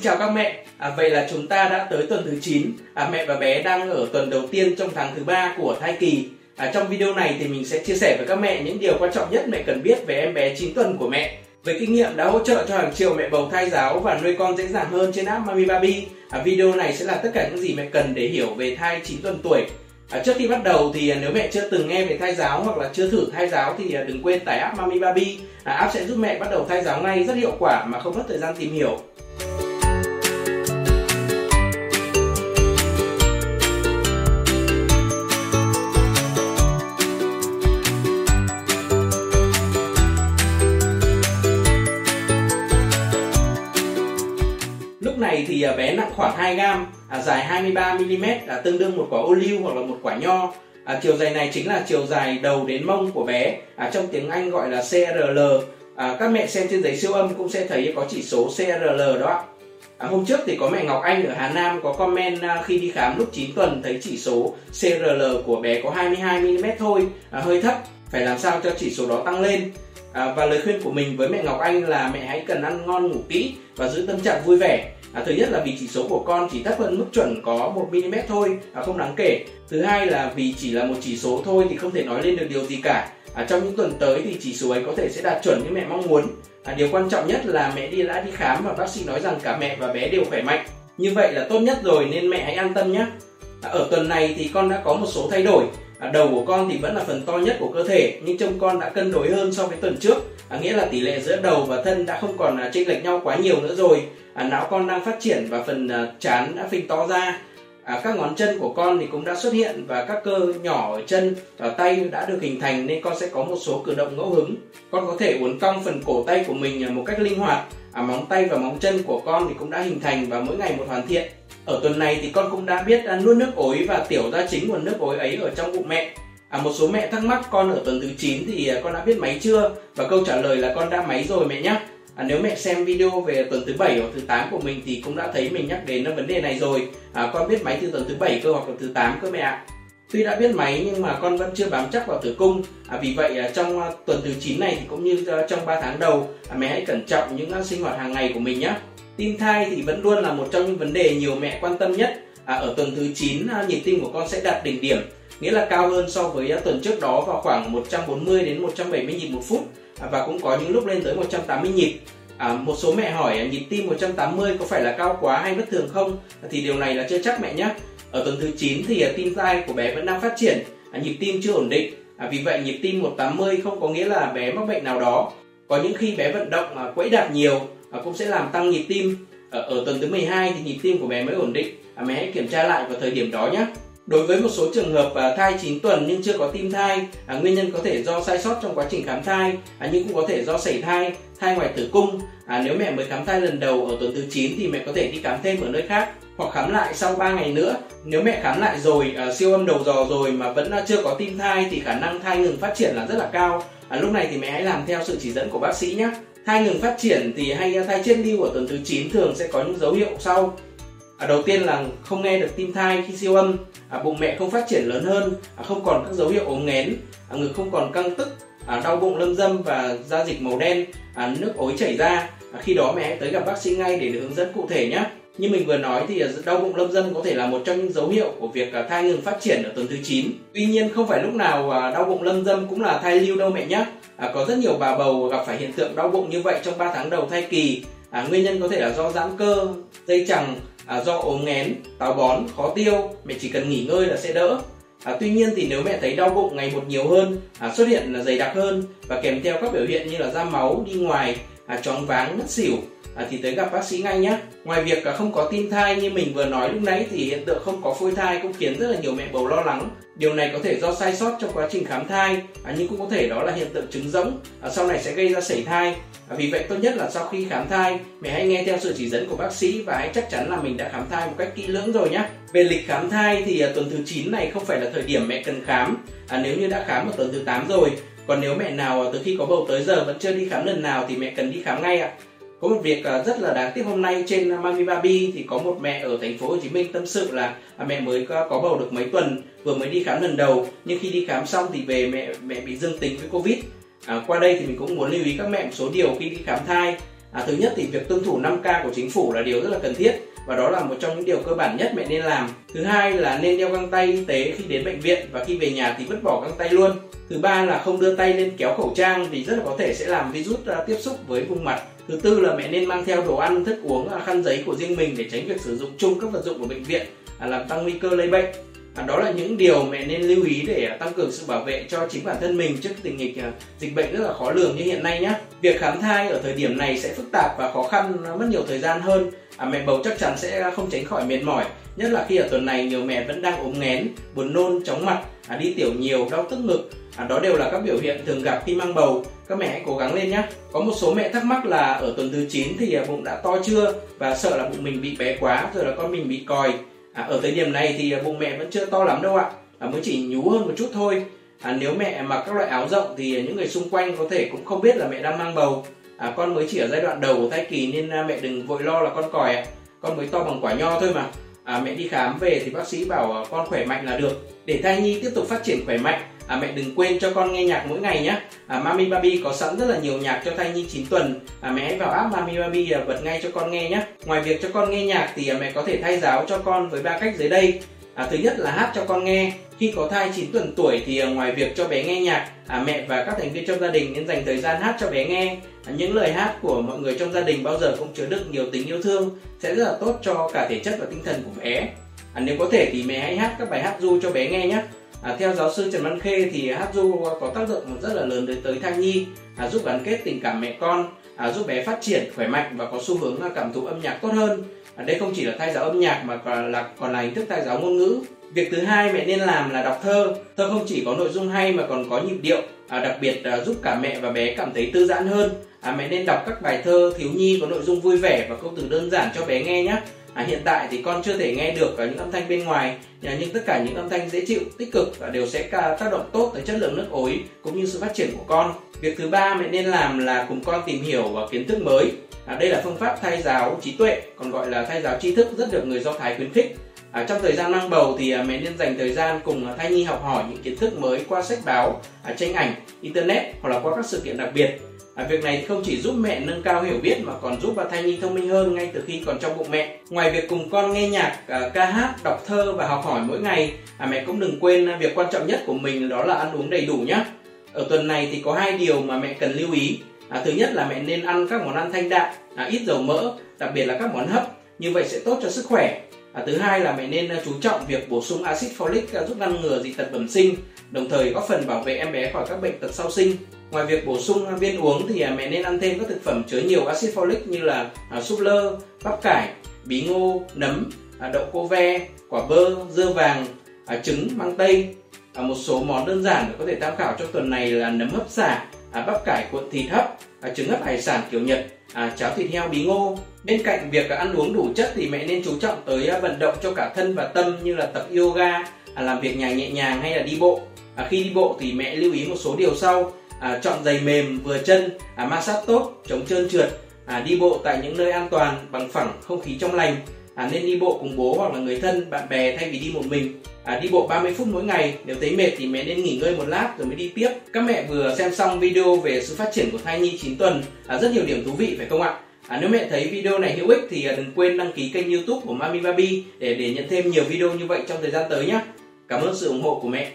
Xin chào các mẹ. À, vậy là chúng ta đã tới tuần thứ 9. À, mẹ và bé đang ở tuần đầu tiên trong tháng thứ ba của thai kỳ. À, trong video này thì mình sẽ chia sẻ với các mẹ những điều quan trọng nhất mẹ cần biết về em bé 9 tuần của mẹ. Với kinh nghiệm đã hỗ trợ cho hàng triệu mẹ bầu thai giáo và nuôi con dễ dàng hơn trên app Mami Baby, à, video này sẽ là tất cả những gì mẹ cần để hiểu về thai 9 tuần tuổi. À, trước khi bắt đầu thì à, nếu mẹ chưa từng nghe về thai giáo hoặc là chưa thử thai giáo thì à, đừng quên tải app Mami Baby. À, app sẽ giúp mẹ bắt đầu thai giáo ngay rất hiệu quả mà không mất thời gian tìm hiểu. Lúc này thì à, bé nặng khoảng 2 gram, à, dài 23 mm, à, tương đương một quả ô liu hoặc là một quả nho. À, chiều dài này chính là chiều dài đầu đến mông của bé, à, trong tiếng Anh gọi là CRL. À, các mẹ xem trên giấy siêu âm cũng sẽ thấy có chỉ số CRL đó ạ. À, hôm trước thì có mẹ Ngọc Anh ở Hà Nam có comment à, khi đi khám lúc 9 tuần thấy chỉ số CRL của bé có 22 mm thôi, à, hơi thấp, phải làm sao cho chỉ số đó tăng lên. À, và lời khuyên của mình với mẹ Ngọc Anh là mẹ hãy cần ăn ngon ngủ kỹ và giữ tâm trạng vui vẻ. À, thứ nhất là vì chỉ số của con chỉ thấp hơn mức chuẩn có 1 mm thôi, à, không đáng kể. Thứ hai là vì chỉ là một chỉ số thôi thì không thể nói lên được điều gì cả. À, trong những tuần tới thì chỉ số ấy có thể sẽ đạt chuẩn như mẹ mong muốn. À, điều quan trọng nhất là mẹ đi đã đi khám và bác sĩ nói rằng cả mẹ và bé đều khỏe mạnh. Như vậy là tốt nhất rồi nên mẹ hãy an tâm nhé. À, ở tuần này thì con đã có một số thay đổi. À, đầu của con thì vẫn là phần to nhất của cơ thể nhưng trông con đã cân đối hơn so với tuần trước. À, nghĩa là tỷ lệ giữa đầu và thân đã không còn à, chênh lệch nhau quá nhiều nữa rồi. À, não con đang phát triển và phần à, trán đã phình to ra. À, các ngón chân của con thì cũng đã xuất hiện và các cơ nhỏ ở chân ở tay đã được hình thành nên con sẽ có một số cử động ngẫu hứng. Con có thể uốn cong phần cổ tay của mình à, một cách linh hoạt. À, móng tay và móng chân của con thì cũng đã hình thành và mỗi ngày một hoàn thiện. Ở tuần này thì con cũng đã biết nuốt nước ối và tiểu ra chính nguồn nước ối ấy ở trong bụng mẹ. À, một số mẹ thắc mắc con ở tuần thứ 9 thì à, con đã biết máy chưa? Và câu trả lời là con đã máy rồi mẹ nhé. À, nếu mẹ xem video về tuần thứ 7 hoặc thứ 8 của mình thì cũng đã thấy mình nhắc đến vấn đề này rồi. À, con biết máy từ tuần thứ 7 cơ hoặc là thứ 8 cơ mẹ ạ. Tuy đã biết máy nhưng mà con vẫn chưa bám chắc vào tử cung. À, vì vậy à, trong à, tuần thứ 9 này thì cũng như à, trong 3 tháng đầu à, mẹ hãy cẩn trọng những à, sinh hoạt hàng ngày của mình nhé. Tim thai thì vẫn luôn là một trong những vấn đề nhiều mẹ quan tâm nhất. À, ở tuần thứ 9 à, nhịp tim của con sẽ đạt đỉnh điểm nghĩa là cao hơn so với à, tuần trước đó vào khoảng 140 đến 170 nhịp một phút à, và cũng có những lúc lên tới 180 nhịp. À, một số mẹ hỏi à, nhịp tim 180 có phải là cao quá hay bất thường không? À, thì điều này là chưa chắc mẹ nhé. Ở tuần thứ 9 thì à, tim thai của bé vẫn đang phát triển, à, nhịp tim chưa ổn định. À, vì vậy nhịp tim 180 không có nghĩa là bé mắc bệnh nào đó. Có những khi bé vận động à, quẫy đạp nhiều cũng sẽ làm tăng nhịp tim. Ở, ở tuần thứ 12 thì nhịp tim của bé mới ổn định. À, mẹ hãy kiểm tra lại vào thời điểm đó nhé. Đối với một số trường hợp à, thai 9 tuần nhưng chưa có tim thai, à, nguyên nhân có thể do sai sót trong quá trình khám thai, à, nhưng cũng có thể do sảy thai, thai ngoài tử cung. À, nếu mẹ mới khám thai lần đầu ở tuần thứ 9 thì mẹ có thể đi khám thêm ở nơi khác hoặc khám lại sau 3 ngày nữa. Nếu mẹ khám lại rồi, à, siêu âm đầu dò rồi mà vẫn à, chưa có tim thai thì khả năng thai ngừng phát triển là rất là cao. À, lúc này thì mẹ hãy làm theo sự chỉ dẫn của bác sĩ nhé. Thai ngừng phát triển thì hay thai chết lưu ở tuần thứ 9 thường sẽ có những dấu hiệu sau. À, đầu tiên là không nghe được tim thai khi siêu âm, à, bụng mẹ không phát triển lớn hơn, à, không còn các dấu hiệu ốm nghén, à, ngực không còn căng tức, à, đau bụng lâm dâm và da dịch màu đen, à, nước ối chảy ra. À, khi đó mẹ hãy tới gặp bác sĩ ngay để được hướng dẫn cụ thể nhé. Như mình vừa nói thì à, đau bụng lâm dâm có thể là một trong những dấu hiệu của việc à, thai ngừng phát triển ở tuần thứ 9. Tuy nhiên không phải lúc nào à, đau bụng lâm dâm cũng là thai lưu đâu mẹ nhé. À, có rất nhiều bà bầu gặp phải hiện tượng đau bụng như vậy trong 3 tháng đầu thai kỳ. À, nguyên nhân có thể là do giãn cơ, dây chằng, à, do ốm nghén, táo bón, khó tiêu, mẹ chỉ cần nghỉ ngơi là sẽ đỡ. À, tuy nhiên thì nếu mẹ thấy đau bụng ngày một nhiều hơn, à, xuất hiện là dày đặc hơn và kèm theo các biểu hiện như là ra máu, đi ngoài, à, chóng váng, ngất xỉu à, thì tới gặp bác sĩ ngay nhé. Ngoài việc à, không có tim thai như mình vừa nói lúc nãy thì hiện tượng không có phôi thai cũng khiến rất là nhiều mẹ bầu lo lắng. Điều này có thể do sai sót trong quá trình khám thai, à, nhưng cũng có thể đó là hiện tượng trứng rỗng, à, sau này sẽ gây ra sảy thai. À, vì vậy tốt nhất là sau khi khám thai, mẹ hãy nghe theo sự chỉ dẫn của bác sĩ và hãy chắc chắn là mình đã khám thai một cách kỹ lưỡng rồi nhé. Về lịch khám thai thì à, tuần thứ 9 này không phải là thời điểm mẹ cần khám. À, nếu như đã khám ở tuần thứ 8 rồi, còn nếu mẹ nào à, từ khi có bầu tới giờ vẫn chưa đi khám lần nào thì mẹ cần đi khám ngay ạ. Có một việc à, rất là đáng tiếc hôm nay trên Mami Baby thì có một mẹ ở thành phố Hồ Chí Minh tâm sự là à, mẹ mới có, có bầu được mấy tuần, vừa mới đi khám lần đầu nhưng khi đi khám xong thì về mẹ mẹ bị dương tính với Covid. À, qua đây thì mình cũng muốn lưu ý các mẹ một số điều khi đi khám thai. À, thứ nhất thì việc tuân thủ 5K của chính phủ là điều rất là cần thiết và đó là một trong những điều cơ bản nhất mẹ nên làm. Thứ hai là nên đeo găng tay y tế khi đến bệnh viện và khi về nhà thì vứt bỏ găng tay luôn. Thứ ba là không đưa tay lên kéo khẩu trang vì rất là có thể sẽ làm virus à, tiếp xúc với vùng mặt. Thứ tư là mẹ nên mang theo đồ ăn, thức uống, à, khăn giấy của riêng mình để tránh việc sử dụng chung các vật dụng của bệnh viện à, làm tăng nguy cơ lây bệnh. À, đó là những điều mẹ nên lưu ý để à, tăng cường sự bảo vệ cho chính bản thân mình trước tình hình à, dịch bệnh rất là khó lường như hiện nay nhé. Việc khám thai ở thời điểm này sẽ phức tạp và khó khăn, à, mất nhiều thời gian hơn. À, mẹ bầu chắc chắn sẽ không tránh khỏi mệt mỏi, nhất là khi ở tuần này nhiều mẹ vẫn đang ốm nghén, buồn nôn, chóng mặt, à, đi tiểu nhiều, đau tức ngực. À, đó đều là các biểu hiện thường gặp khi mang bầu. Các mẹ hãy cố gắng lên nhé. Có một số mẹ thắc mắc là ở tuần thứ 9 thì bụng đã to chưa và sợ là bụng mình bị bé quá rồi là con mình bị còi à, ở thời điểm này thì bụng mẹ vẫn chưa to lắm đâu ạ. À, mới chỉ nhú hơn một chút thôi. À, nếu mẹ mặc các loại áo rộng thì những người xung quanh có thể cũng không biết là mẹ đang mang bầu. À, con mới chỉ ở giai đoạn đầu của thai kỳ nên à, mẹ đừng vội lo là con còi ạ. Con mới to bằng quả nho thôi mà. À, mẹ đi khám về thì bác sĩ bảo à, con khỏe mạnh là được. Để thai nhi tiếp tục phát triển khỏe mạnh à, mẹ đừng quên cho con nghe nhạc mỗi ngày nhé. À, Mami Baby có sẵn rất là nhiều nhạc cho thai nhi 9 tuần. À, mẹ hãy vào app Mami Baby à, bật ngay cho con nghe nhé. Ngoài việc cho con nghe nhạc thì à, mẹ có thể thay giáo cho con với ba cách dưới đây. À, thứ nhất là hát cho con nghe. Khi có thai 9 tuần tuổi thì à, ngoài việc cho bé nghe nhạc à, mẹ và các thành viên trong gia đình nên dành thời gian hát cho bé nghe. À, những lời hát của mọi người trong gia đình bao giờ cũng chứa đựng nhiều tình yêu thương sẽ rất là tốt cho cả thể chất và tinh thần của bé. À, nếu có thể thì mẹ hãy hát các bài hát du cho bé nghe nhé. À, theo giáo sư Trần Văn Khê thì hát ru có tác dụng rất là lớn đến tới thai nhi, à, giúp gắn kết tình cảm mẹ con, à, giúp bé phát triển khỏe mạnh và có xu hướng cảm thụ âm nhạc tốt hơn. À, đây không chỉ là thai giáo âm nhạc mà còn là còn là hình thức thai giáo ngôn ngữ. Việc thứ hai mẹ nên làm là đọc thơ. Thơ không chỉ có nội dung hay mà còn có nhịp điệu, à, đặc biệt à, giúp cả mẹ và bé cảm thấy thư giãn hơn. À, mẹ nên đọc các bài thơ thiếu nhi có nội dung vui vẻ và câu từ đơn giản cho bé nghe nhé. À, hiện tại thì con chưa thể nghe được những âm thanh bên ngoài nhưng tất cả những âm thanh dễ chịu tích cực đều sẽ tác động tốt tới chất lượng nước ối cũng như sự phát triển của con. Việc thứ ba mẹ nên làm là cùng con tìm hiểu và kiến thức mới. À, đây là phương pháp thay giáo trí tuệ còn gọi là thay giáo tri thức rất được người do thái khuyến khích. À, trong thời gian mang bầu thì à, mẹ nên dành thời gian cùng à, thai nhi học hỏi những kiến thức mới qua sách báo, à, tranh ảnh, internet hoặc là qua các sự kiện đặc biệt. À, việc này không chỉ giúp mẹ nâng cao hiểu biết mà còn giúp bà thai nhi thông minh hơn ngay từ khi còn trong bụng mẹ. Ngoài việc cùng con nghe nhạc, à, ca hát, đọc thơ và học hỏi mỗi ngày, à, mẹ cũng đừng quên à, việc quan trọng nhất của mình đó là ăn uống đầy đủ nhé. Ở tuần này thì có hai điều mà mẹ cần lưu ý. À, thứ nhất là mẹ nên ăn các món ăn thanh đạm, à, ít dầu mỡ, đặc biệt là các món hấp. Như vậy sẽ tốt cho sức khỏe. À, thứ hai là mẹ nên à, chú trọng việc bổ sung axit folic à, giúp ngăn ngừa dị tật bẩm sinh, đồng thời góp phần bảo vệ em bé khỏi các bệnh tật sau sinh. Ngoài việc bổ sung viên uống thì à, mẹ nên ăn thêm các thực phẩm chứa nhiều axit folic như là à, súp lơ, bắp cải, bí ngô, nấm, à, đậu cô ve, quả bơ, dưa vàng, trứng, măng tây. Một số món đơn giản để có thể tham khảo trong tuần này là nấm hấp xả, bắp cải cuộn thịt hấp, trứng hấp hải sản kiểu Nhật, cháo thịt heo bí ngô. Bên cạnh việc ăn uống đủ chất thì mẹ nên chú trọng tới vận động cho cả thân và tâm như là tập yoga, làm việc nhà nhẹ nhàng hay là đi bộ. Khi đi bộ thì mẹ lưu ý một số điều sau à, chọn giày mềm vừa chân à, ma sát tốt chống trơn trượt à, đi bộ tại những nơi an toàn bằng phẳng không khí trong lành à, nên đi bộ cùng bố hoặc là người thân bạn bè thay vì đi một mình à, đi bộ 30 phút mỗi ngày nếu thấy mệt thì mẹ nên nghỉ ngơi một lát rồi mới đi tiếp các mẹ vừa xem xong video về sự phát triển của thai nhi 9 tuần à, rất nhiều điểm thú vị phải không ạ À, nếu mẹ thấy video này hữu ích thì à, đừng quên đăng ký kênh youtube của Mami Baby để để nhận thêm nhiều video như vậy trong thời gian tới nhé. Cảm ơn sự ủng hộ của mẹ.